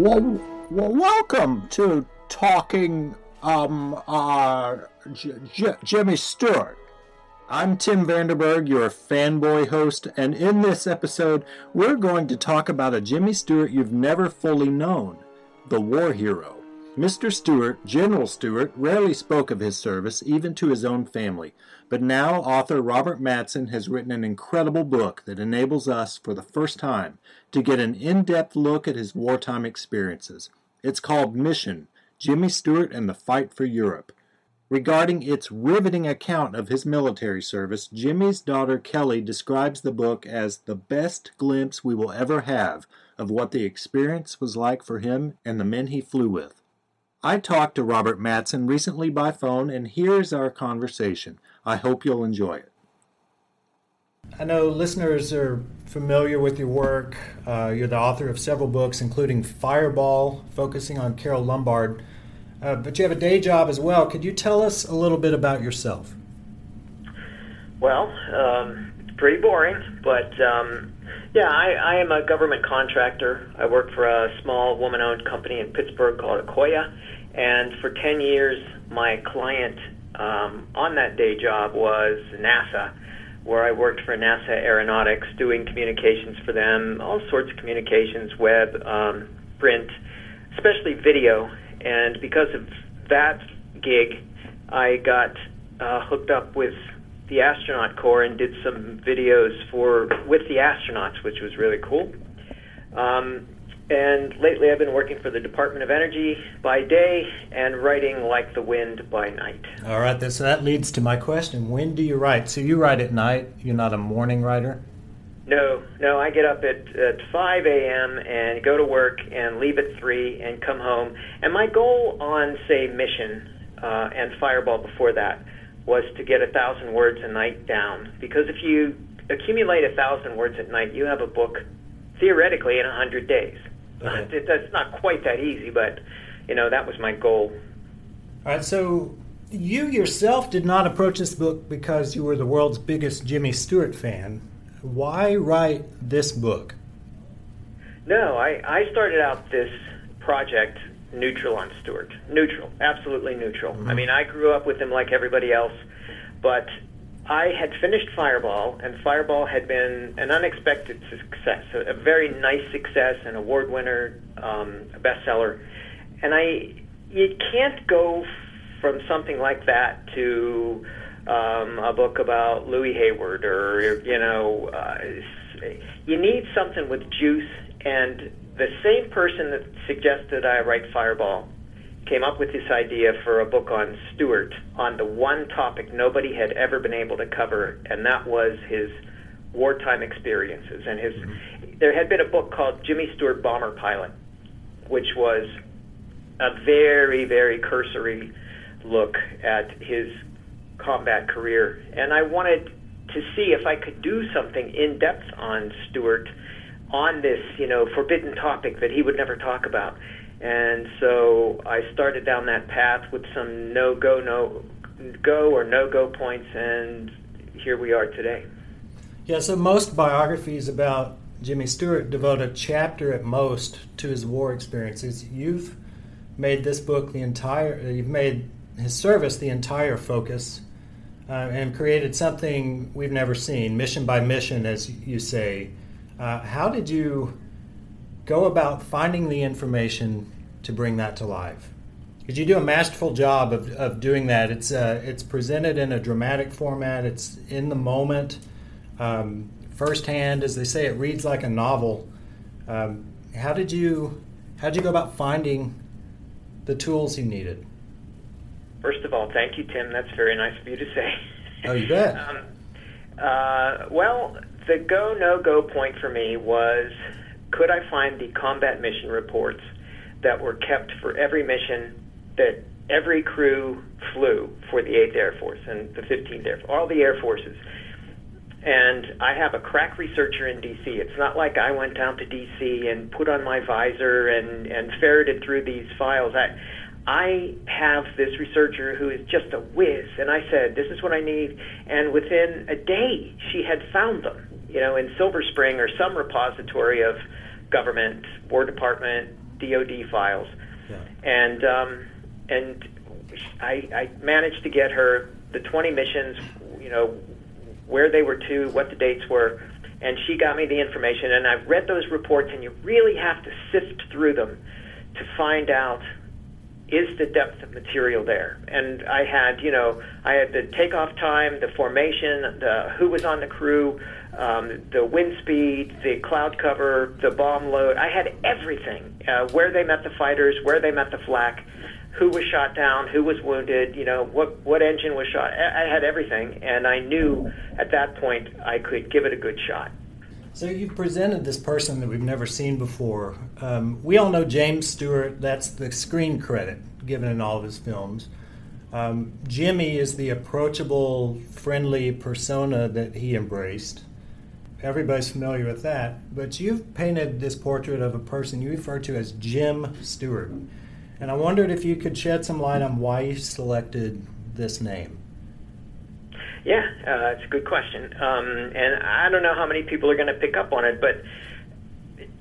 well, well, welcome to talking um uh J- J- Jimmy Stewart. I'm Tim Vanderberg, your fanboy host, and in this episode, we're going to talk about a Jimmy Stewart you've never fully known, the war hero. Mr. Stewart, General Stewart, rarely spoke of his service, even to his own family, but now author Robert Matzen has written an incredible book that enables us, for the first time, to get an in depth look at his wartime experiences. It's called Mission Jimmy Stewart and the Fight for Europe. Regarding its riveting account of his military service, Jimmy's daughter Kelly describes the book as the best glimpse we will ever have of what the experience was like for him and the men he flew with. I talked to Robert Matzen recently by phone, and here's our conversation. I hope you'll enjoy it. I know listeners are familiar with your work. Uh, you're the author of several books, including Fireball, focusing on Carole Lombard. Uh, but you have a day job as well. Could you tell us a little bit about yourself? Well, um, it's pretty boring, but um, yeah, I, I am a government contractor. I work for a small woman owned company in Pittsburgh called Akoya. And for 10 years, my client um, on that day job was NASA, where I worked for NASA Aeronautics doing communications for them, all sorts of communications, web, um, print, especially video and because of that gig, I got uh, hooked up with the astronaut corps and did some videos for with the astronauts, which was really cool. Um, and lately, I've been working for the Department of Energy by day and writing like the wind by night. All right, so that leads to my question: When do you write? So you write at night? You're not a morning writer? No, no. I get up at, at 5 a.m. and go to work and leave at 3 and come home. And my goal on, say, Mission uh, and Fireball before that was to get a thousand words a night down. Because if you accumulate a thousand words at night, you have a book theoretically in a hundred days. Okay. That's not quite that easy, but you know that was my goal. All right, so you yourself did not approach this book because you were the world's biggest Jimmy Stewart fan why write this book? No, I, I started out this project neutral on Stewart. Neutral, absolutely neutral. Mm-hmm. I mean, I grew up with him like everybody else, but I had finished Fireball, and Fireball had been an unexpected success, a, a very nice success, an award winner, um, a bestseller. And I, you can't go from something like that to um, a book about Louis Hayward, or you know, uh, you need something with juice. And the same person that suggested I write Fireball came up with this idea for a book on Stewart on the one topic nobody had ever been able to cover, and that was his wartime experiences. And his, mm-hmm. there had been a book called Jimmy Stewart Bomber Pilot, which was a very, very cursory look at his combat career, and I wanted to see if I could do something in depth on Stewart on this, you know, forbidden topic that he would never talk about. And so I started down that path with some no go, no go or no go points, and here we are today. Yeah, so most biographies about Jimmy Stewart devote a chapter at most to his war experiences. You've made this book the entire, you've made his service the entire focus uh, and created something we've never seen, mission by mission, as you say. Uh, how did you go about finding the information to bring that to life? Because you do a masterful job of, of doing that. It's uh, it's presented in a dramatic format. It's in the moment, um, firsthand, as they say. It reads like a novel. Um, how did you how did you go about finding the tools you needed? First of all, thank you, Tim. That's very nice of you to say. Oh, you bet. um, uh, well, the go no go point for me was could I find the combat mission reports that were kept for every mission that every crew flew for the 8th Air Force and the 15th Air Force, all the Air Forces. And I have a crack researcher in D.C. It's not like I went down to D.C. and put on my visor and, and ferreted through these files. I, I have this researcher who is just a whiz, and I said, "This is what I need." And within a day, she had found them, you know, in Silver Spring or some repository of government, War Department, DoD files, yeah. and um, and I, I managed to get her the 20 missions, you know, where they were to, what the dates were, and she got me the information. And I've read those reports, and you really have to sift through them to find out is the depth of material there? And I had, you know, I had the takeoff time, the formation, the who was on the crew, um, the wind speed, the cloud cover, the bomb load. I had everything. Uh, where they met the fighters, where they met the flak, who was shot down, who was wounded, you know, what what engine was shot. I, I had everything, and I knew at that point I could give it a good shot. So you've presented this person that we've never seen before. Um, we all know James Stewart. That's the screen credit given in all of his films. Um, Jimmy is the approachable, friendly persona that he embraced. Everybody's familiar with that. But you've painted this portrait of a person you refer to as Jim Stewart. And I wondered if you could shed some light on why you selected this name. Yeah, uh, it's a good question. Um, and I don't know how many people are going to pick up on it, but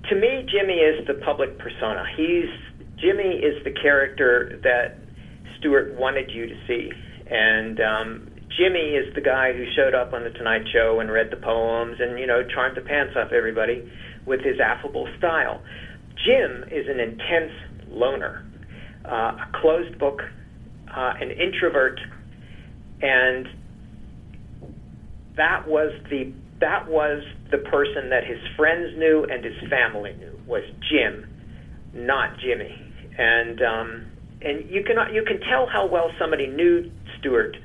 to me, Jimmy is the public persona. He's Jimmy is the character that Stewart wanted you to see, and um, Jimmy is the guy who showed up on the Tonight Show and read the poems and you know charmed the pants off everybody with his affable style. Jim is an intense loner, uh, a closed book, uh, an introvert, and that was the that was the person that his friends knew and his family knew was Jim, not Jimmy. And um, and you can you can tell how well somebody knew Stewart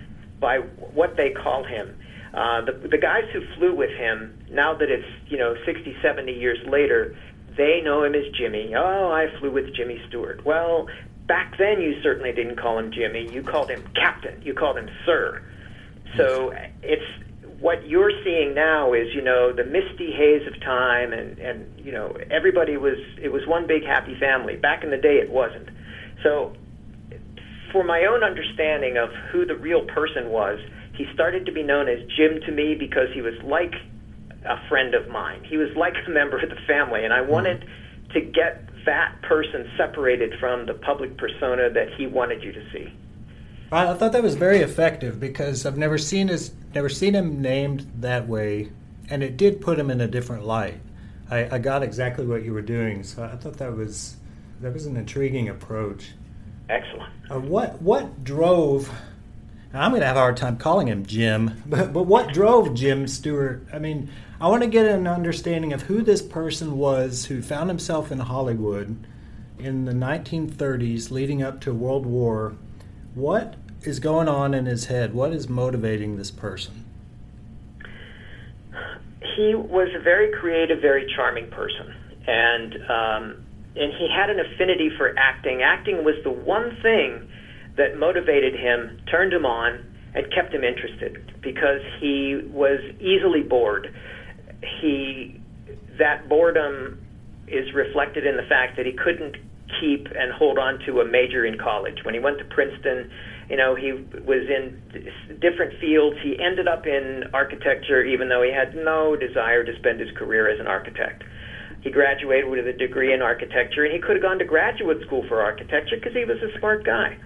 by what they call him. Uh, the the guys who flew with him, now that it's you know 60, 70 years later, they know him as Jimmy. Oh, I flew with Jimmy Stewart. Well, back then you certainly didn't call him Jimmy. You called him Captain. You called him Sir. So it's what you're seeing now is, you know, the misty haze of time, and and you know, everybody was it was one big happy family. Back in the day, it wasn't. So, for my own understanding of who the real person was, he started to be known as Jim to me because he was like a friend of mine. He was like a member of the family, and I hmm. wanted to get that person separated from the public persona that he wanted you to see. I thought that was very effective because I've never seen his never seen him named that way, and it did put him in a different light. I, I got exactly what you were doing, so I thought that was that was an intriguing approach. Excellent. Uh, what what drove? I'm going to have a hard time calling him Jim, but but what drove Jim Stewart? I mean, I want to get an understanding of who this person was who found himself in Hollywood in the 1930s, leading up to World War. What is going on in his head? What is motivating this person? He was a very creative, very charming person, and um, and he had an affinity for acting. Acting was the one thing that motivated him, turned him on, and kept him interested because he was easily bored. He that boredom is reflected in the fact that he couldn't keep and hold on to a major in college. When he went to Princeton, you know, he was in different fields. He ended up in architecture, even though he had no desire to spend his career as an architect. He graduated with a degree in architecture, and he could have gone to graduate school for architecture because he was a smart guy.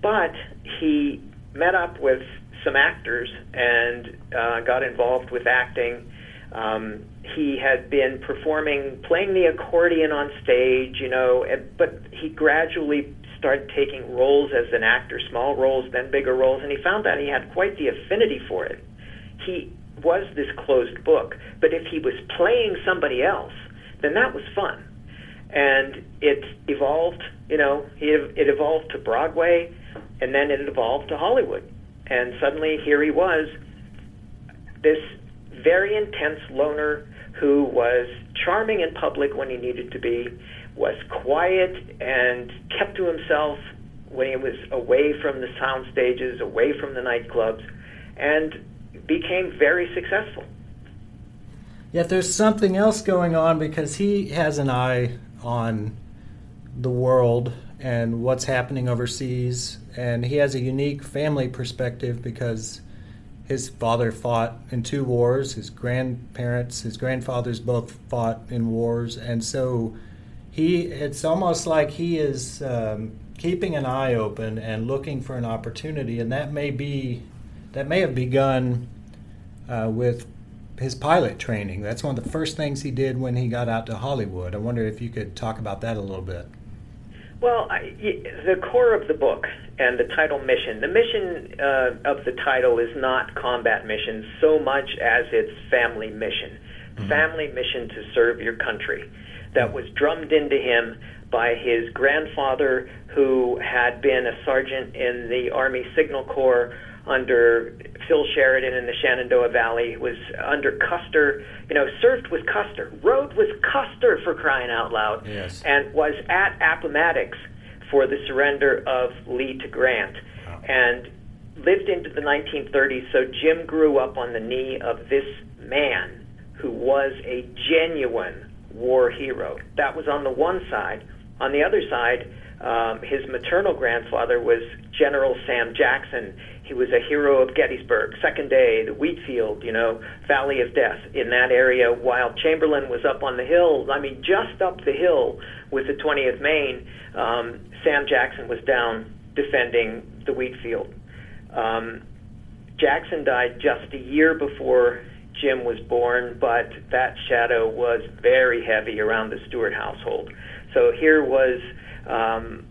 But he met up with some actors and uh, got involved with acting. Um, he had been performing, playing the accordion on stage, you know, but he gradually started taking roles as an actor, small roles, then bigger roles, and he found that he had quite the affinity for it. He was this closed book, but if he was playing somebody else, then that was fun. And it evolved, you know, it evolved to Broadway, and then it evolved to Hollywood. And suddenly here he was, this very intense loner who was charming in public when he needed to be, was quiet and kept to himself when he was away from the sound stages, away from the nightclubs, and became very successful. Yet there's something else going on because he has an eye on the world and what's happening overseas, and he has a unique family perspective because his father fought in two wars. His grandparents, his grandfathers both fought in wars, and so he. It's almost like he is um, keeping an eye open and looking for an opportunity, and that may be that may have begun uh, with his pilot training. That's one of the first things he did when he got out to Hollywood. I wonder if you could talk about that a little bit. Well, I, the core of the book and the title mission, the mission uh, of the title is not combat mission so much as it's family mission. Mm-hmm. Family mission to serve your country. That was drummed into him by his grandfather, who had been a sergeant in the Army Signal Corps under Phil Sheridan in the Shenandoah Valley, was under Custer, you know, served with Custer, rode with Custer for crying out loud, yes. and was at Appomattox for the surrender of Lee to Grant, wow. and lived into the 1930s. So Jim grew up on the knee of this man who was a genuine war hero. That was on the one side. On the other side, um, his maternal grandfather was General Sam Jackson. He was a hero of Gettysburg, Second Day, the wheat field, you know, Valley of Death in that area, while Chamberlain was up on the hill. I mean, just up the hill with the 20th Maine, um, Sam Jackson was down defending the wheat field. Um, Jackson died just a year before Jim was born, but that shadow was very heavy around the Stewart household. So here was um,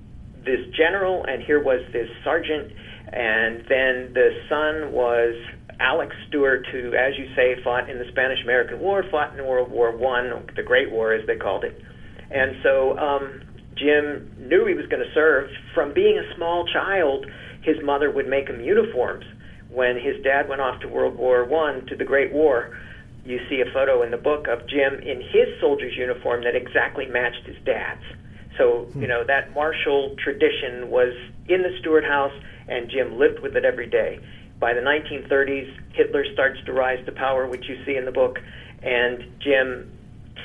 this general, and here was this sergeant, and then the son was Alex Stewart, who, as you say, fought in the Spanish-American War, fought in World War One, the Great War, as they called it. And so um, Jim knew he was going to serve. From being a small child, his mother would make him uniforms. When his dad went off to World War One to the Great War, you see a photo in the book of Jim in his soldier's uniform that exactly matched his dad's. So, you know, that martial tradition was in the Stewart house, and Jim lived with it every day. By the 1930s, Hitler starts to rise to power, which you see in the book, and Jim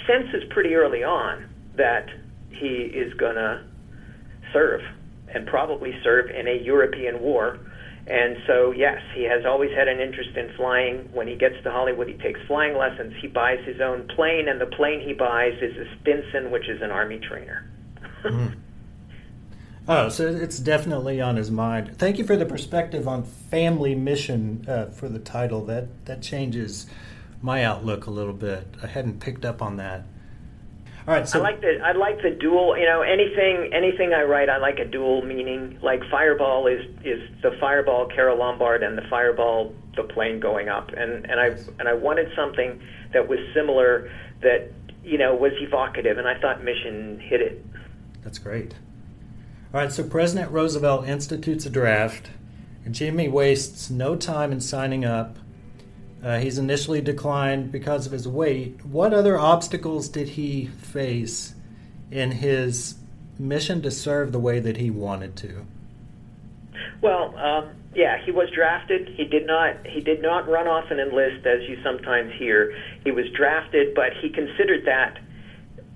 senses pretty early on that he is going to serve, and probably serve in a European war. And so, yes, he has always had an interest in flying. When he gets to Hollywood, he takes flying lessons. He buys his own plane, and the plane he buys is a Stinson, which is an Army trainer mm. Oh, so it's definitely on his mind. Thank you for the perspective on family mission uh, for the title. That that changes my outlook a little bit. I hadn't picked up on that. All right, so I like the I like the dual. You know, anything anything I write, I like a dual meaning. Like Fireball is is the Fireball Carole Lombard and the Fireball the plane going up, and and I and I wanted something that was similar that you know was evocative, and I thought Mission hit it. That's great. All right, so President Roosevelt institutes a draft, and Jimmy wastes no time in signing up. Uh, he's initially declined because of his weight. What other obstacles did he face in his mission to serve the way that he wanted to? Well, um, yeah, he was drafted. He did not. He did not run off and enlist, as you sometimes hear. He was drafted, but he considered that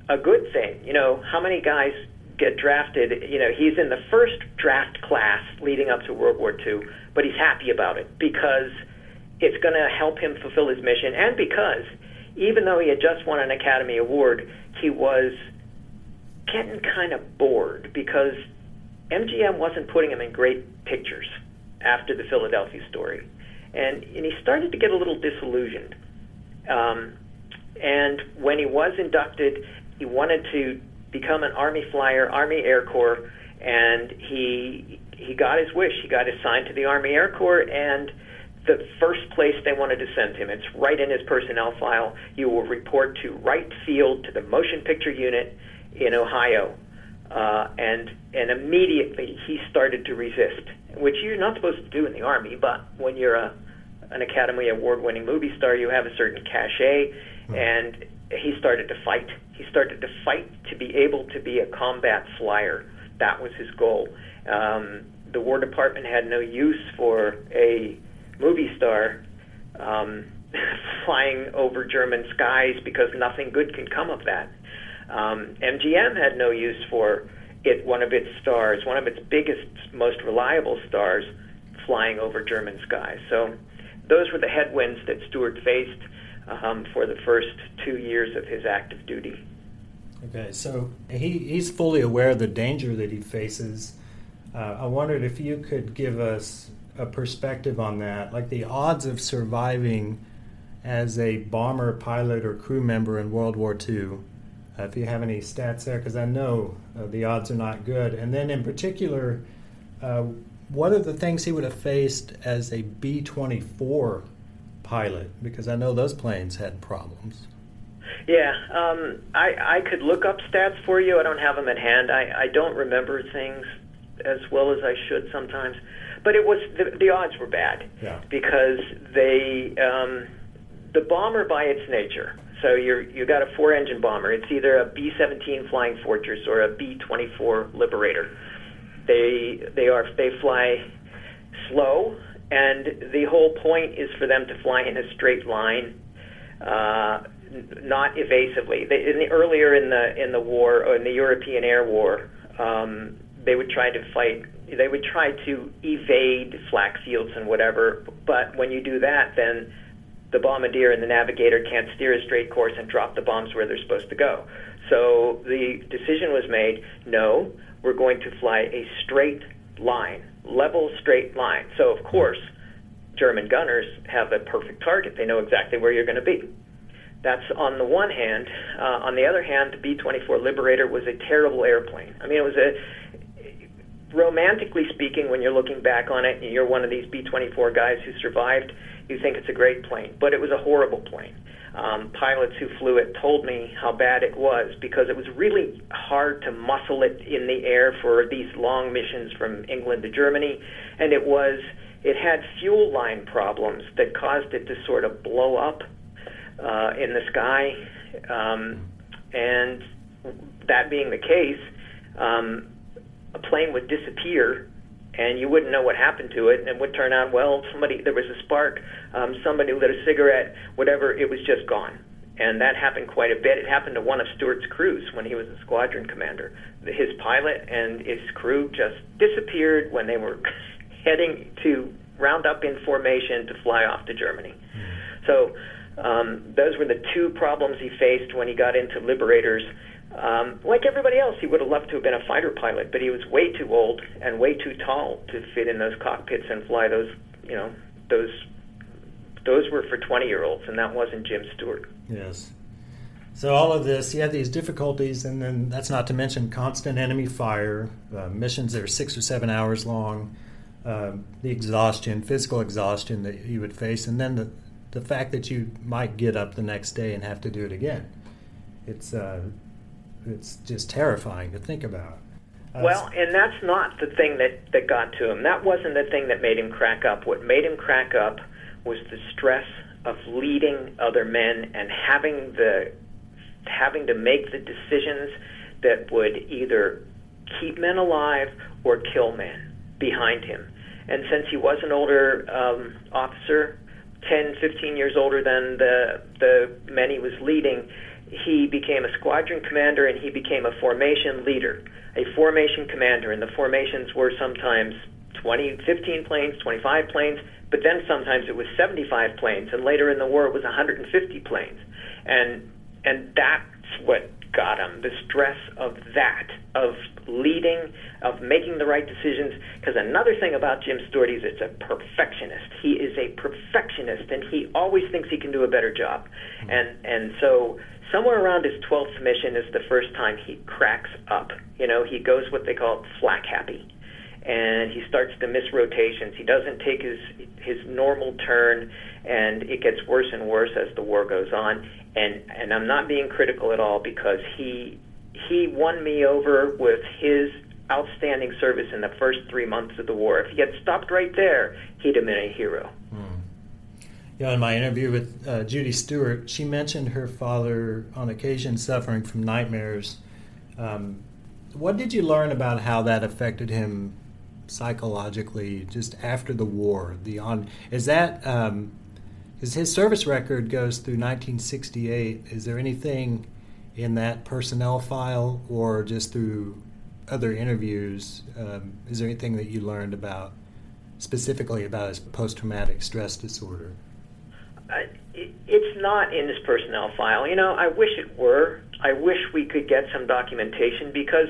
a good thing. You know, how many guys get drafted, you know, he's in the first draft class leading up to World War II, but he's happy about it because it's going to help him fulfill his mission, and because even though he had just won an Academy Award, he was getting kind of bored because MGM wasn't putting him in great pictures after the Philadelphia story, and and he started to get a little disillusioned. Um, and when he was inducted, he wanted to become an Army flyer, Army Air Corps, and he he got his wish. He got assigned to the Army Air Corps, and the first place they wanted to send him. It's right in his personnel file. You will report to Wright Field to the motion picture unit in Ohio, uh, and and immediately he started to resist, which you're not supposed to do in the Army. But when you're a an Academy Award-winning movie star, you have a certain cachet, hmm. and he started to fight. He started to fight to be able to be a combat flyer. That was his goal. Um, the War Department had no use for a movie star um, flying over German skies because nothing good can come of that. Um, MGM had no use for it, one of its stars, one of its biggest, most reliable stars, flying over German skies. So those were the headwinds that Stewart faced um, for the first two years of his active duty. Okay, so he, he's fully aware of the danger that he faces. Uh, I wondered if you could give us a perspective on that, like the odds of surviving as a bomber pilot or crew member in World War II. Uh, if you have any stats there, because I know uh, the odds are not good. And then, in particular, uh, what are the things he would have faced as a B 24 pilot? Because I know those planes had problems. Yeah, um, I, I could look up stats for you. I don't have them at hand. I, I don't remember things as well as I should sometimes. But it was the, the odds were bad yeah. because they um, the bomber by its nature. So you're you got a four engine bomber. It's either a B seventeen Flying Fortress or a B twenty four Liberator. They they are they fly slow, and the whole point is for them to fly in a straight line. Uh, not evasively. They, in the, earlier in the in the war, or in the European Air War, um, they would try to fight. They would try to evade flak fields and whatever. But when you do that, then the bombardier and the navigator can't steer a straight course and drop the bombs where they're supposed to go. So the decision was made: no, we're going to fly a straight line, level straight line. So of course. German gunners have a perfect target. They know exactly where you're going to be. That's on the one hand. Uh, on the other hand, the B 24 Liberator was a terrible airplane. I mean, it was a. Romantically speaking, when you're looking back on it and you're one of these B 24 guys who survived, you think it's a great plane. But it was a horrible plane. Um, pilots who flew it told me how bad it was because it was really hard to muscle it in the air for these long missions from England to Germany. And it was. It had fuel line problems that caused it to sort of blow up uh, in the sky, um, and that being the case, um, a plane would disappear and you wouldn't know what happened to it, and it would turn out well. Somebody there was a spark, um, somebody lit a cigarette, whatever. It was just gone, and that happened quite a bit. It happened to one of Stewart's crews when he was a squadron commander. His pilot and his crew just disappeared when they were heading to round up in formation to fly off to Germany. So um, those were the two problems he faced when he got into Liberators. Um, like everybody else, he would have loved to have been a fighter pilot, but he was way too old and way too tall to fit in those cockpits and fly those. You know, those those were for twenty-year-olds, and that wasn't Jim Stewart. Yes. So all of this, you have these difficulties, and then that's not to mention constant enemy fire, uh, missions that are six or seven hours long, uh, the exhaustion, physical exhaustion that you would face, and then the the fact that you might get up the next day and have to do it again. It's uh, it's just terrifying to think about. Uh, well, and that's not the thing that, that got to him. That wasn't the thing that made him crack up. What made him crack up was the stress of leading other men and having the having to make the decisions that would either keep men alive or kill men behind him. And since he was an older um, officer, 10, 15 years older than the the men he was leading, he became a squadron commander and he became a formation leader, a formation commander. And the formations were sometimes 20, 15 planes, 25 planes, but then sometimes it was 75 planes, and later in the war it was 150 planes. And and that's what got him the stress of that, of leading, of making the right decisions. Because another thing about Jim Stewart is it's a perfectionist. He is a perfectionist, and he always thinks he can do a better job. Mm-hmm. And and so somewhere around his 12th mission is the first time he cracks up. You know, he goes what they call flak happy. And he starts to miss rotations. He doesn't take his his normal turn, and it gets worse and worse as the war goes on and and I'm not being critical at all because he he won me over with his outstanding service in the first three months of the war. If he had stopped right there, he'd have been a hero. Hmm. Hmm. Yeah, in my interview with uh, Judy Stewart, she mentioned her father on occasion suffering from nightmares. Um, what did you learn about how that affected him psychologically just after the war? The on is that um, his, his service record goes through 1968. Is there anything in that personnel file or just through other interviews? Um, is there anything that you learned about specifically about his post traumatic stress disorder? It's not in his personnel file. You know, I wish it were. I wish we could get some documentation because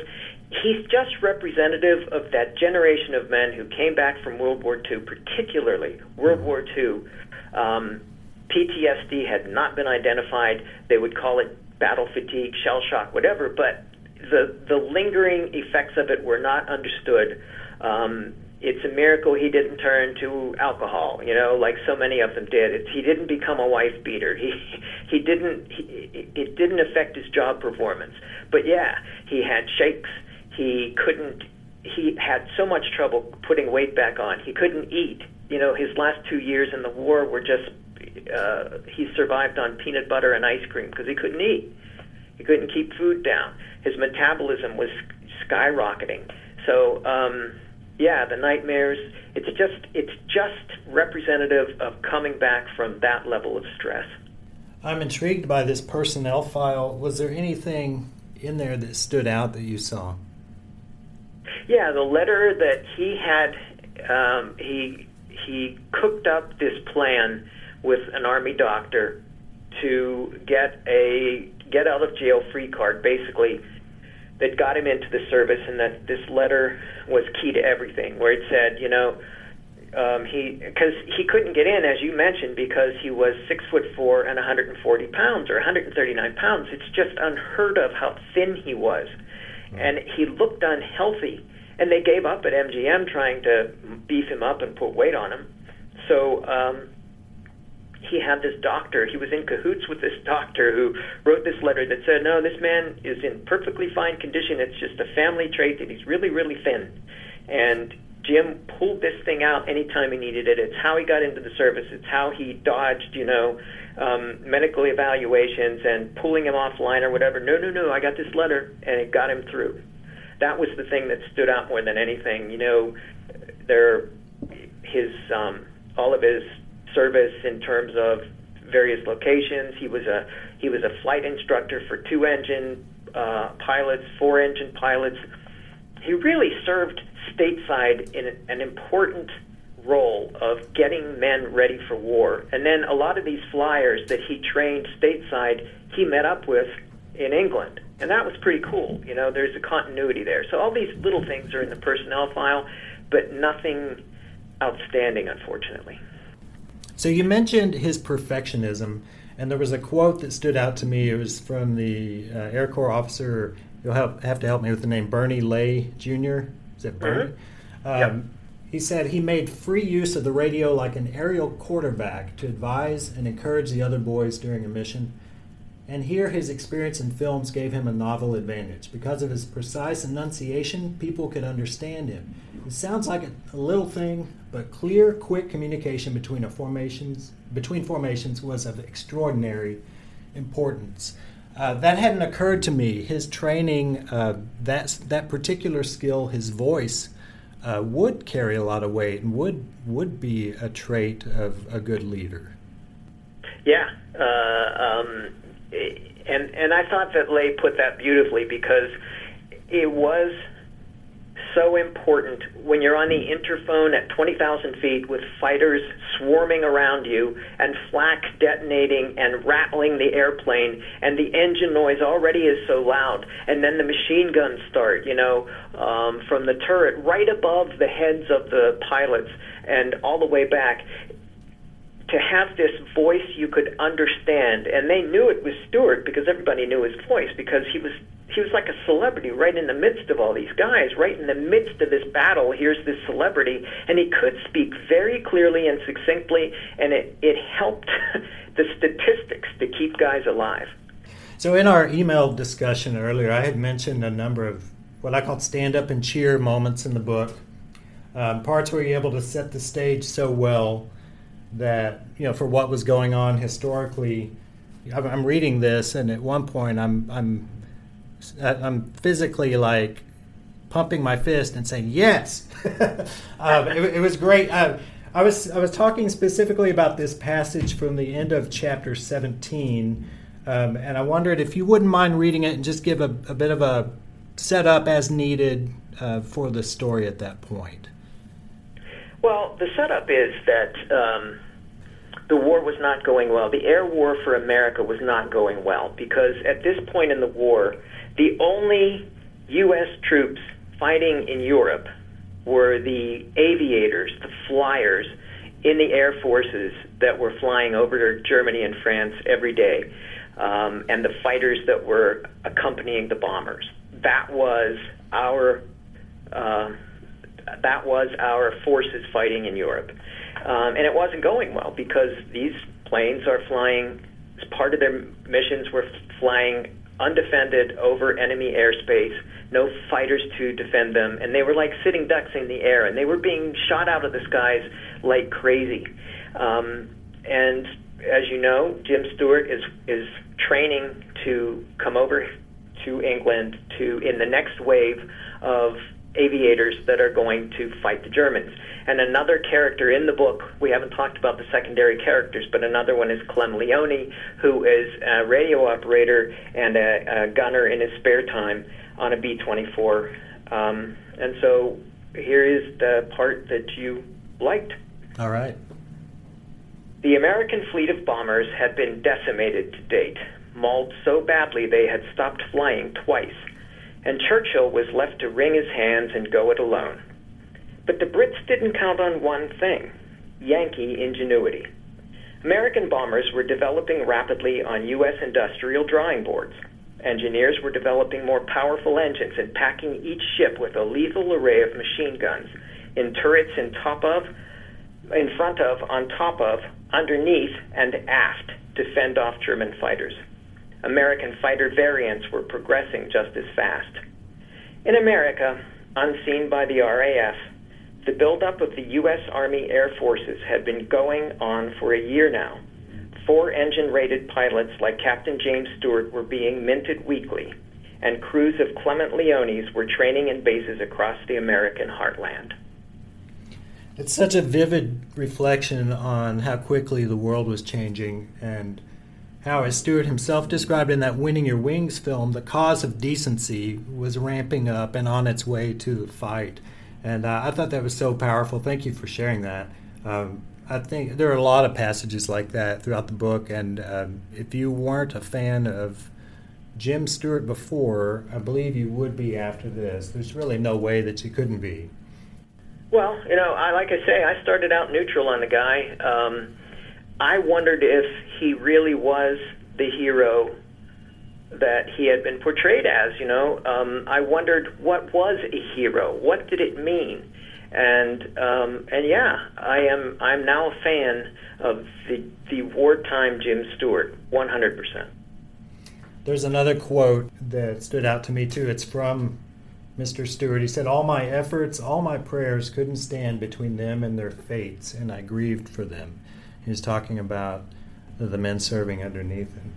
he's just representative of that generation of men who came back from World War II, particularly World War II. Um, PTSD had not been identified. They would call it battle fatigue, shell shock, whatever, but the the lingering effects of it were not understood. Um, it's a miracle he didn't turn to alcohol, you know, like so many of them did. He didn't become a wife beater. He he didn't. He, it didn't affect his job performance. But yeah, he had shakes. He couldn't. He had so much trouble putting weight back on. He couldn't eat. You know, his last two years in the war were just. Uh, he survived on peanut butter and ice cream because he couldn't eat. He couldn't keep food down. His metabolism was skyrocketing. So. um yeah, the nightmares. It's just it's just representative of coming back from that level of stress. I'm intrigued by this personnel file. Was there anything in there that stood out that you saw? Yeah, the letter that he had, um, he he cooked up this plan with an army doctor to get a get out of jail free card, basically that got him into the service, and that this letter was key to everything. Where it said, you know, um, he because he couldn't get in, as you mentioned, because he was six foot four and 140 pounds or 139 pounds. It's just unheard of how thin he was, and he looked unhealthy. And they gave up at MGM trying to beef him up and put weight on him. So um, he had this doctor. He was in cahoots with this doctor who wrote this letter that said, "No, this man is in perfectly fine condition. It's just a family trait that he's really, really thin." And Jim pulled this thing out anytime he needed it. It's how he got into the service. It's how he dodged, you know, um, medical evaluations and pulling him offline or whatever. No, no, no. I got this letter, and it got him through. That was the thing that stood out more than anything. You know, there, his um, all of his service in terms of various locations. He was a he was a flight instructor for two engine uh, pilots, four engine pilots. He really served stateside in an important role of getting men ready for war. And then a lot of these flyers that he trained stateside, he met up with in England. And that was pretty cool. You know, there's a continuity there. So all these little things are in the personnel file, but nothing outstanding, unfortunately. So you mentioned his perfectionism, and there was a quote that stood out to me. It was from the uh, Air Corps officer. You'll have, have to help me with the name Beirne Lay Jr. Is it Beirne? Mm-hmm. Um, yep. He said he made free use of the radio like an aerial quarterback to advise and encourage the other boys during a mission. And here his experience in films gave him a novel advantage. Because of his precise enunciation, people could understand him. It sounds like a, little thing, but clear, quick communication between formations between formations was of extraordinary importance. Uh, that hadn't occurred to me. His training, uh, that that particular skill, his voice, uh, would carry a lot of weight and would would be a trait of a good leader. Yeah, uh, um, and and I thought that Lay put that beautifully because it was so important when you're on the interphone at 20,000 feet with fighters swarming around you and flak detonating and rattling the airplane, and the engine noise already is so loud, and then the machine guns start, you know, um, from the turret right above the heads of the pilots and all the way back to have this voice you could understand, and they knew it was Stewart because everybody knew his voice because he was he was like a celebrity right in the midst of all these guys, right in the midst of this battle. Here's this celebrity, and he could speak very clearly and succinctly, and it it helped the statistics to keep guys alive. So in our email discussion earlier, I had mentioned a number of what I called stand up and cheer moments in the book, um, parts where you're able to set the stage so well that you know for what was going on historically. I'm reading this, and at one point, I'm I'm I'm physically like pumping my fist and saying yes. um, it, it, was great. Uh, I was I was talking specifically about this passage from the end of chapter 17, um, and I wondered if you wouldn't mind reading it and just give a, a bit of a setup as needed uh, for the story at that point. Well, the setup is that um, the war was not going well. The air war for America was not going well because at this point in the war, the only U.S. troops fighting in Europe were the aviators, the flyers in the air forces that were flying over Germany and France every day, um, and the fighters that were accompanying the bombers. That was our uh, that was our forces fighting in Europe, um, and it wasn't going well because these planes are flying. As part of their missions, were flying undefended over enemy airspace, no fighters to defend them, and they were like sitting ducks in the air, and they were being shot out of the skies like crazy. Um, and as you know, Jim Stewart is is training to come over to England to in the next wave of aviators that are going to fight the Germans. And another character in the book, we haven't talked about the secondary characters, but another one is Clem Leone, who is a radio operator and a, a gunner in his spare time on a B 24. Um, and so here is the part that you liked. All right. The American fleet of bombers had been decimated to date, mauled so badly they had stopped flying twice and Churchill was left to wring his hands and go it alone. But the Brits didn't count on one thing Yankee ingenuity. American bombers were developing rapidly on U.S. industrial drawing boards. Engineers were developing more powerful engines and packing each ship with a lethal array of machine guns in turrets in top of, in front of, on top of, underneath, and aft to fend off German fighters. American fighter variants were progressing just as fast. In America, unseen by the RAF, the buildup of the U.S. Army Air Forces had been going on for a year now. Four engine rated pilots like Captain James Stewart were being minted weekly, and crews of Clement Leone's were training in bases across the American heartland. It's such a vivid reflection on how quickly the world was changing and how, as Stewart himself described in that Winning Your Wings film, the cause of decency was ramping up and on its way to the fight. And uh, I thought that was so powerful. Thank you for sharing that. Um, I think there are a lot of passages like that throughout the book. And um, if you weren't a fan of Jim Stewart before, I believe you would be after this. There's really no way that you couldn't be. Well, you know, I like I say, I started out neutral on the guy. Um, I wondered if he really was the hero that he had been portrayed as. You know, um, I wondered what was a hero. What did it mean? And um, and yeah, I am. I'm now a fan of the the wartime Jim Stewart, 100 percent. There's another quote that stood out to me too. It's from Mr. Stewart. He said, All my efforts, all my prayers couldn't stand between them and their fates, and I grieved for them. He was talking about the men serving underneath him.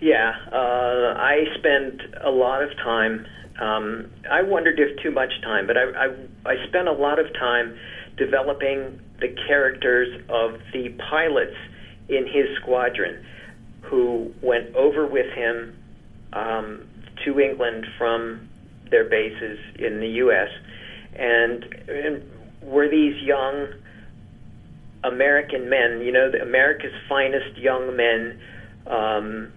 Yeah, uh, I spent a lot of time. Um, I wondered if too much time, but I, I, I spent a lot of time developing the characters of the pilots in his squadron who went over with him um, to England from their bases in the U.S. and, and were these young American men, you know, America's finest young men, um,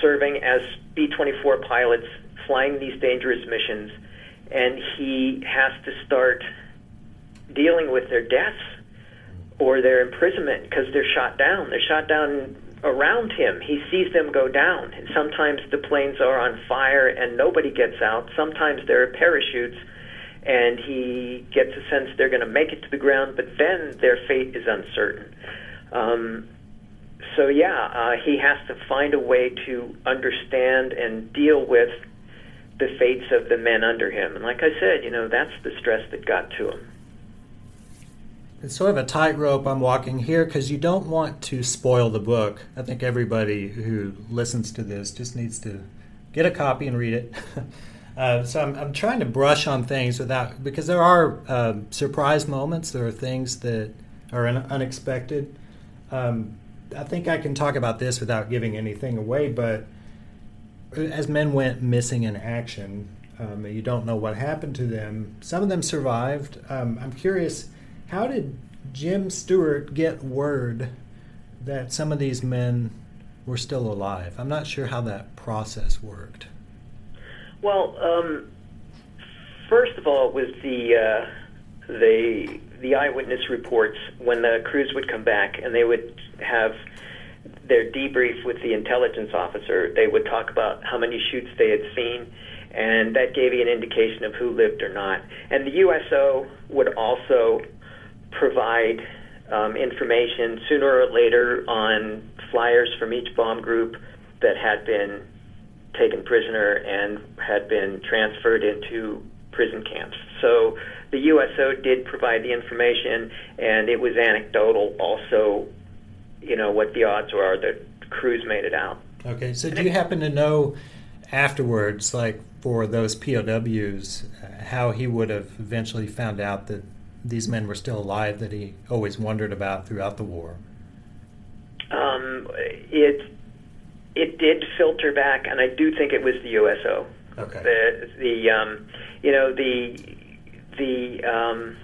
serving as B 24 pilots, flying these dangerous missions, and he has to start dealing with their deaths or their imprisonment because they're shot down. They're shot down around him. He sees them go down. And sometimes the planes are on fire and nobody gets out. Sometimes there are parachutes and he gets a sense they're going to make it to the ground, but then their fate is uncertain. Um, so yeah, uh, he has to find a way to understand and deal with the fates of the men under him. And like I said, you know, that's the stress that got to him. It's sort of a tightrope I'm walking here because you don't want to spoil the book. I think everybody who listens to this just needs to get a copy and read it. Uh, so I'm, I'm trying to brush on things without because there are uh, surprise moments. There are things that are un- unexpected. Um, I think I can talk about this without giving anything away. But as men went missing in action, Um, you don't know what happened to them. Some of them survived. Um, I'm curious, how did Jim Stewart get word that some of these men were still alive? I'm not sure how that process worked. Well, um, first of all, was the uh, the the eyewitness reports when the crews would come back and they would have their debrief with the intelligence officer. They would talk about how many chutes they had seen and that gave you an indication of who lived or not. And the USO would also provide um, information sooner or later on flyers from each bomb group that had been taken prisoner and had been transferred into prison camps. So the USO did provide the information, and it was anecdotal also, you know, what the odds were that crews made it out. Okay, so do you happen to know afterwards, like for those POWs, uh, how he would have eventually found out that these men were still alive that he always wondered about throughout the war? Um, it it did filter back, and I do think it was the USO. Okay. The the um, you know the the um,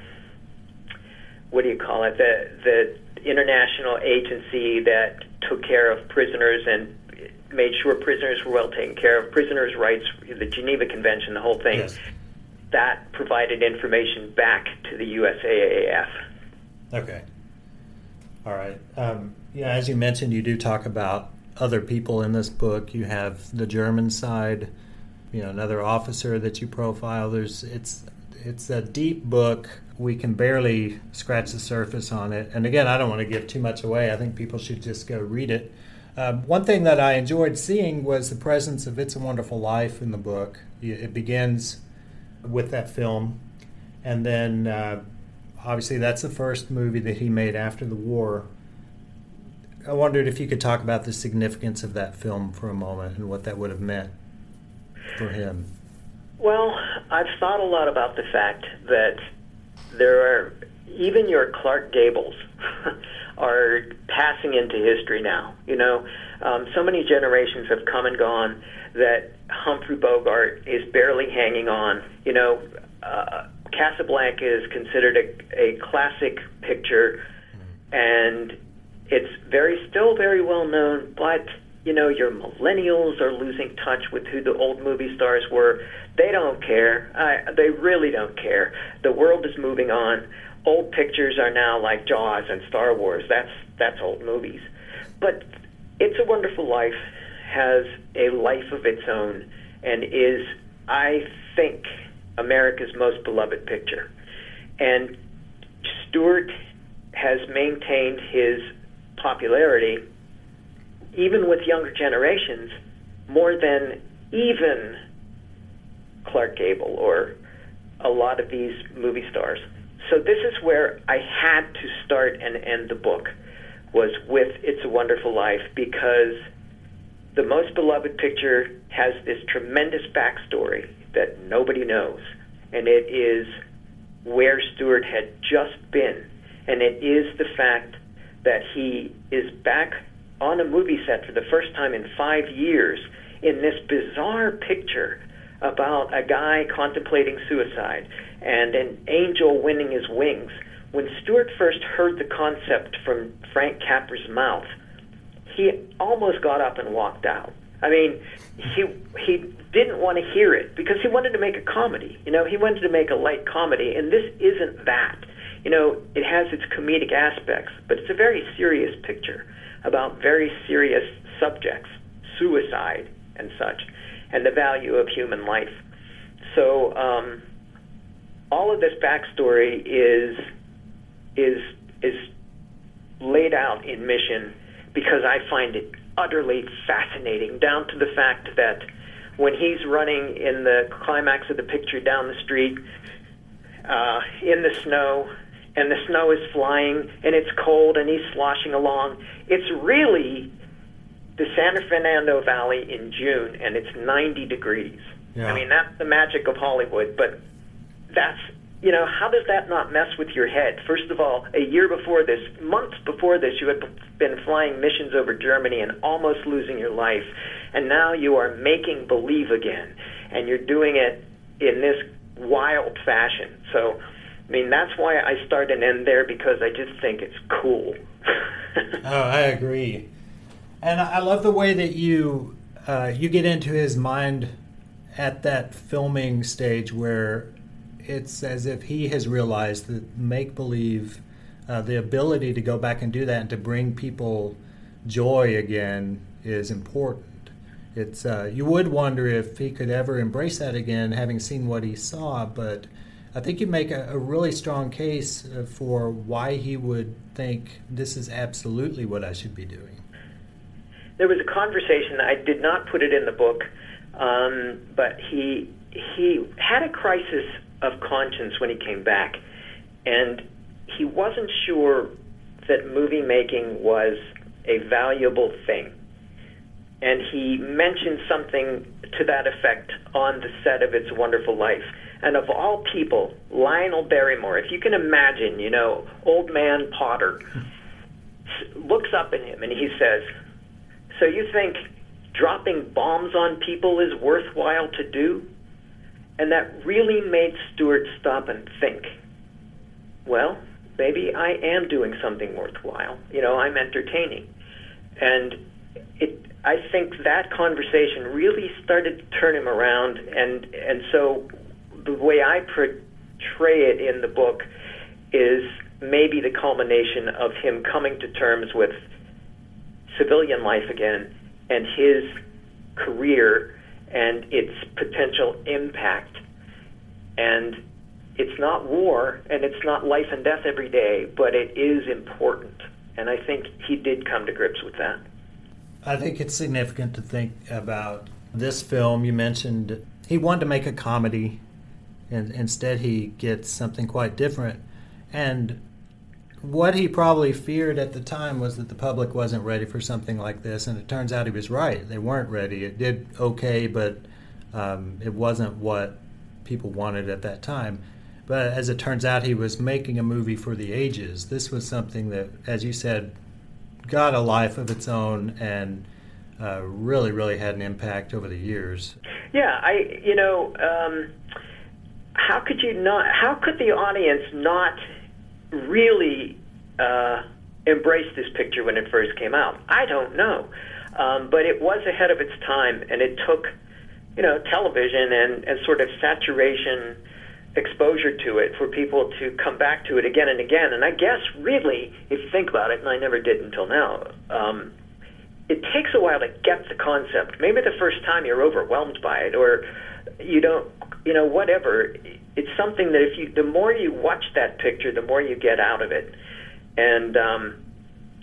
what do you call it? The the international agency that took care of prisoners and made sure prisoners were well taken care of, prisoners' rights, the Geneva Convention, the whole thing. Yes. That provided information back to the USAAF. Okay. All right. Um, yeah, as you mentioned, you do talk about other people in this book. You have the German side, you know, another officer that you profile. There's it's it's a deep book. We can barely scratch the surface on it. And again, I don't want to give too much away. I think people should just go read it. Um, one thing that I enjoyed seeing was the presence of It's a Wonderful Life in the book. It begins with that film, and then uh, obviously that's the first movie that he made after the war. I wondered if you could talk about the significance of that film for a moment and what that would have meant for him. Well, I've thought a lot about the fact that there are even your Clark Gables are passing into history now. You know, um, so many generations have come and gone that Humphrey Bogart is barely hanging on. You know, uh, Casablanca is considered a, a classic picture, and it's very still very well known, but you know, your millennials are losing touch with who the old movie stars were. They don't care. I, they really don't care. The world is moving on old pictures are now like Jaws and Star Wars. That's that's old movies. But It's a Wonderful Life has a life of its own and is, I think, America's most beloved picture. And Stewart has maintained his popularity even with younger generations more than even Clark Gable or a lot of these movie stars. So this is where I had to start and end the book was with It's a Wonderful Life because the most beloved picture has this tremendous backstory that nobody knows, and it is where Stewart had just been, and it is the fact that he is back on a movie set for the first time in five years in this bizarre picture about a guy contemplating suicide and an angel winning his wings. When Stewart first heard the concept from Frank Capra's mouth, he almost got up and walked out. I mean, he he didn't want to hear it because he wanted to make a comedy. You know, he wanted to make a light comedy, and this isn't that. You know, it has its comedic aspects, but it's a very serious picture about very serious subjects, suicide and such, and the value of human life. So, um, all of this backstory is is is laid out in Mission because I find it utterly fascinating, down to the fact that when he's running in the climax of the picture down the street uh, in the snow, and the snow is flying, and it's cold, and he's sloshing along, it's really the San Fernando Valley in June, and it's 90 degrees. Yeah. I mean, that's the magic of Hollywood, but that's you know how does that not mess with your head first of all a year before this months before this you had been flying missions over germany and almost losing your life and now you are making believe again and you're doing it in this wild fashion. So, I mean, that's why I start and end there because I just think it's cool. oh, I agree, and I love the way that you uh, you get into his mind at that filming stage where it's as if he has realized that make believe, uh, the ability to go back and do that and to bring people joy again is important. It's uh, you would wonder if he could ever embrace that again, having seen what he saw. But I think you make a, a really strong case uh, for why he would think this is absolutely what I should be doing. There was a conversation. I did not put it in the book, um, but he he had a crisis of conscience when he came back, and he wasn't sure that movie making was a valuable thing. And he mentioned something to that effect on the set of It's a Wonderful Life. And of all people, Lionel Barrymore, if you can imagine, you know, old man Potter, looks up at him and he says, So you think dropping bombs on people is worthwhile to do? And that really made Stewart stop and think. Well, maybe I am doing something worthwhile. You know, I'm entertaining. And it I think that conversation really started to turn him around and and so the way I portray it in the book is maybe the culmination of him coming to terms with civilian life again and his career and its potential impact. And it's not war and it's not life and death every day, but it is important. And I think he did come to grips with that. I think it's significant to think about this film. You mentioned he wanted to make a comedy, and instead he gets something quite different. And what he probably feared at the time was that the public wasn't ready for something like this, and it turns out he was right. They weren't ready. It did okay, but um, it wasn't what people wanted at that time. But as it turns out, he was making a movie for the ages. This was something that, as you said, got a life of its own and uh, really, really had an impact over the years. Yeah, I, you know, um, how could you not? How could the audience not really uh, embrace this picture when it first came out? I don't know, um, but it was ahead of its time, and it took, you know, television and, and sort of saturation exposure to it for people to come back to it again and again. And I guess, really, if you think about it, and I never did until now, um, it takes a while to get the concept. Maybe the first time you're overwhelmed by it, or you don't, you know, whatever. It's something that if you, the more you watch that picture, the more you get out of it. And um,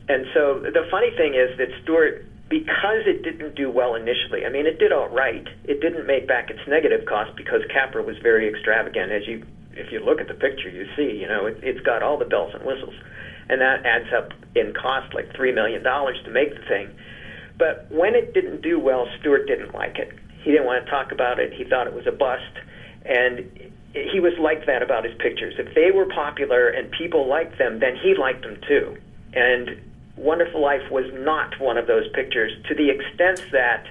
and so the funny thing is that Stewart because it didn't do well initially. I mean, it did all right. It didn't make back its negative cost because Capra was very extravagant. As you, if you look at the picture, you see, you know, it, it's got all the bells and whistles, and that adds up in cost like three million dollars to make the thing. But when it didn't do well, Stewart didn't like it. He didn't want to talk about it. He thought it was a bust, and he was like that about his pictures. If they were popular and people liked them, then he liked them too. And Wonderful Life was not one of those pictures to the extent that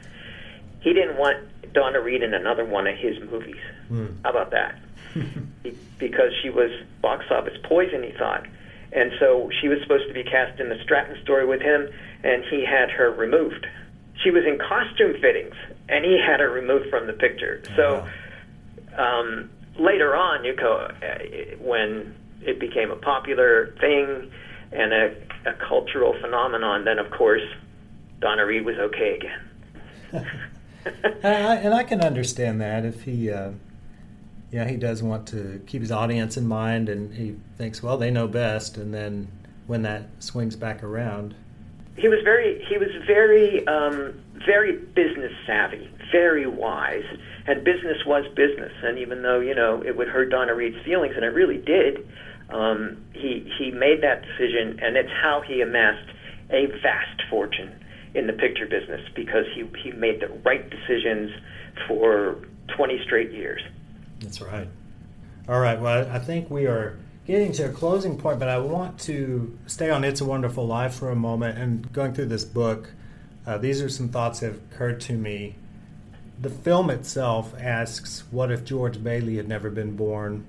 he didn't want Donna Reed in another one of his movies. Mm. How about that? because she was box office poison, he thought. And so she was supposed to be cast in the Stratton story with him, and he had her removed. She was in costume fittings, and he had her removed from the picture. So um, later on, you go, uh, when it became a popular thing and a a cultural phenomenon, then of course Donna Reed was okay again. and, I, and, I, can understand that if he, uh, yeah, he does want to keep his audience in mind, and he thinks, well, they know best, and then when that swings back around, he was very, he was very, um, very business savvy, very wise, and business was business. And even though you know it would hurt Donna Reed's feelings, and it really did, um, he he made that decision, and it's how he amassed a vast fortune in the picture business because he he made the right decisions for 20 straight years. That's right. All right. Well, I think we are getting to a closing point, but I want to stay on It's a Wonderful Life for a moment and going through this book. Uh, these are some thoughts that have occurred to me the film itself asks, "What if George Bailey had never been born?"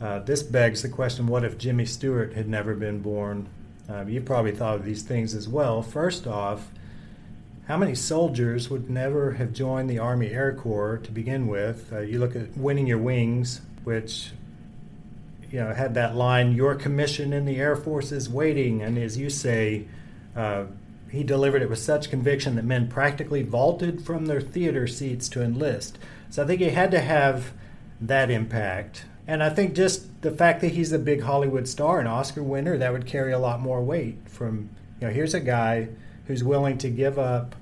Uh, this begs the question: What if Jimmy Stewart had never been born? Uh, you probably thought of these things as well. First off, how many soldiers would never have joined the Army Air Corps to begin with? Uh, you look at Winning Your Wings, which you know had that line, "Your commission in the Air Force is waiting," and as you say, uh, he delivered it with such conviction that men practically vaulted from their theater seats to enlist. So I think he had to have that impact. And I think just the fact that he's a big Hollywood star, an Oscar winner, that would carry a lot more weight from, you know, here's a guy who's willing to give up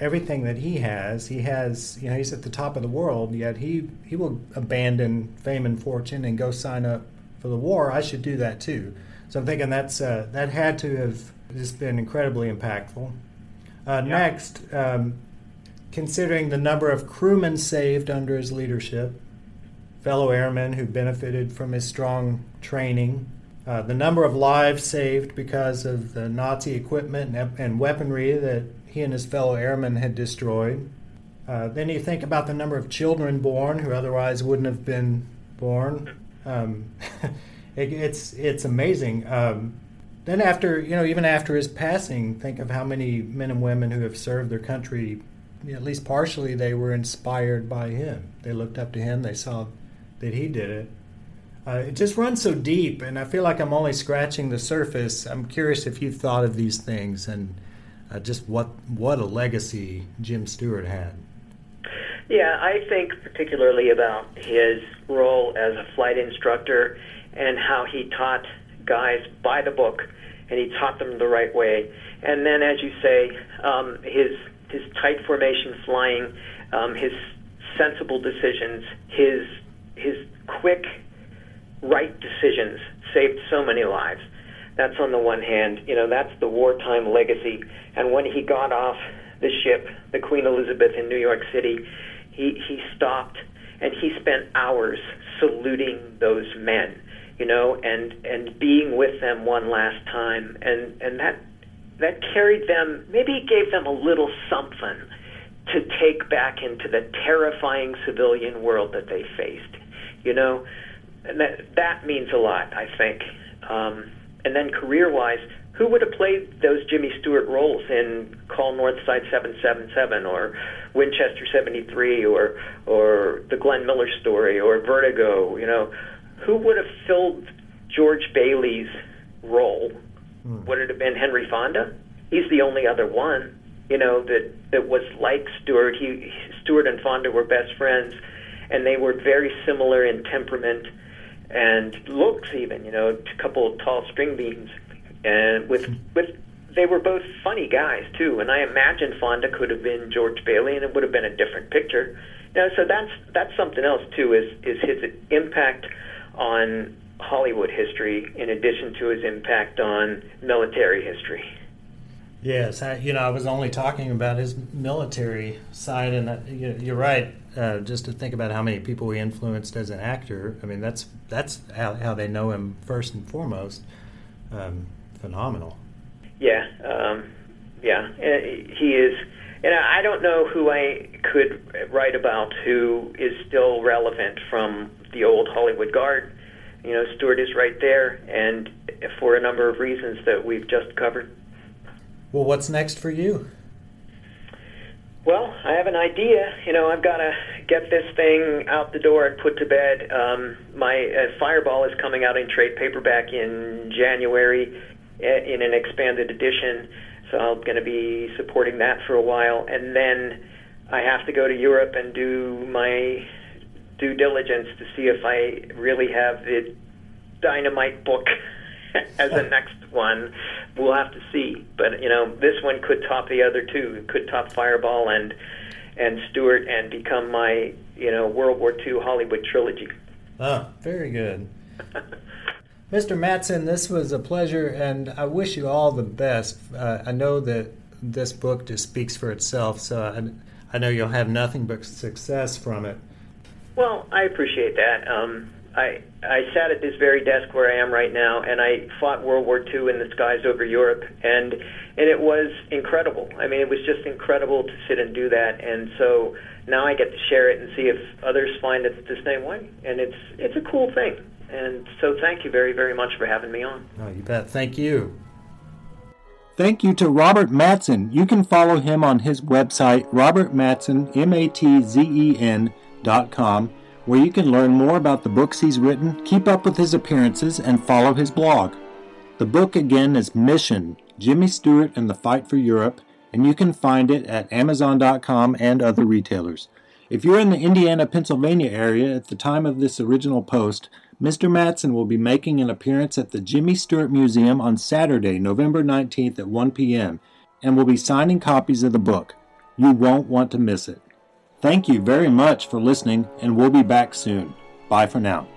everything that he has. He has, you know, he's at the top of the world, yet he, he will abandon fame and fortune and go sign up for the war. I should do that too. So I'm thinking that's uh, that had to have just been incredibly impactful. Uh, yeah. Next, um, considering the number of crewmen saved under his leadership, fellow airmen who benefited from his strong training, uh, the number of lives saved because of the Nazi equipment and, and weaponry that he and his fellow airmen had destroyed. Uh, then you think about the number of children born who otherwise wouldn't have been born. Um, it, it's it's amazing. Um, then after you know even after his passing, think of how many men and women who have served their country. At least partially, they were inspired by him. They looked up to him. They saw that he did it. Uh, it just runs so deep, and I feel like I'm only scratching the surface. I'm curious if you've thought of these things and uh, just what what a legacy Jim Stewart had. Yeah, I think particularly about his role as a flight instructor and how he taught guys by the book and he taught them the right way. And then, as you say, um, his his tight formation flying, um, his sensible decisions, his his quick, right decisions saved so many lives. That's on the one hand, you know, that's the wartime legacy. And when he got off the ship, the Queen Elizabeth in New York City, he he stopped and he spent hours saluting those men, you know, and and being with them one last time, and and that that carried them. Maybe it gave them a little something to take back into the terrifying civilian world that they faced you know, and that that means a lot, I think. Um, and then career-wise, who would have played those Jimmy Stewart roles in Call Northside 777 or Winchester 73 or or the Glenn Miller story or Vertigo? You know, who would have filled George Bailey's role? Hmm. Would it have been Henry Fonda? He's the only other one, you know, that that was like Stewart. He Stewart and Fonda were best friends and they were very similar in temperament and looks even you know a couple tall string beans. And with with they were both funny guys too. And i imagine fonda could have been george bailey and it would have been a different picture. You know so that's that's something else too is is his impact on hollywood history in addition to his impact on military history. Yes, I, you know, I was only talking about his military side, and uh, you're right. Uh, just to think about how many people he influenced as an actor, I mean, that's that's how, how they know him first and foremost. Um, phenomenal. Yeah, um, yeah, uh, he is. And I don't know who I could write about who is still relevant from the old Hollywood guard. You know, Stewart is right there, and for a number of reasons that we've just covered. Well, what's next for you? Well, I have an idea. You know, I've got to get this thing out the door and put to bed. Um, my uh, Fireball is coming out in trade paperback in January uh, in an expanded edition, so I'm going to be supporting that for a while. And then I have to go to Europe and do my due diligence to see if I really have the dynamite book as a next one. We'll have to see. But you know, this one could top the other two. It could top Fireball and and Stewart and become my you know World War II Hollywood trilogy. Oh, very good. Mr. Matzen, this was a pleasure, and I wish you all the best. Uh, I know that this book just speaks for itself, so I, I know you'll have nothing but success from it. Well, I appreciate that. Um, I I sat at this very desk where I am right now, and I fought World War II in the skies over Europe, and and it was incredible. I mean, it was just incredible to sit and do that, and so now I get to share it and see if others find it the same way, and it's it's a cool thing. And so, thank you very very much for having me on. Oh, you bet. Thank you. Thank you to Robert Matzen. You can follow him on his website, robertmatzen, M-A-T-Z-E-N dot com, where you can learn more about the books he's written, keep up with his appearances, and follow his blog. The book again is Mission, Jimmy Stewart and the Fight for Europe, and you can find it at Amazon.com and other retailers. If you're in the Indiana, Pennsylvania area at the time of this original post, Mr. Matzen will be making an appearance at the Jimmy Stewart Museum on Saturday, November 19th at 1 p.m., and will be signing copies of the book. You won't want to miss it. Thank you very much for listening, and we'll be back soon. Bye for now.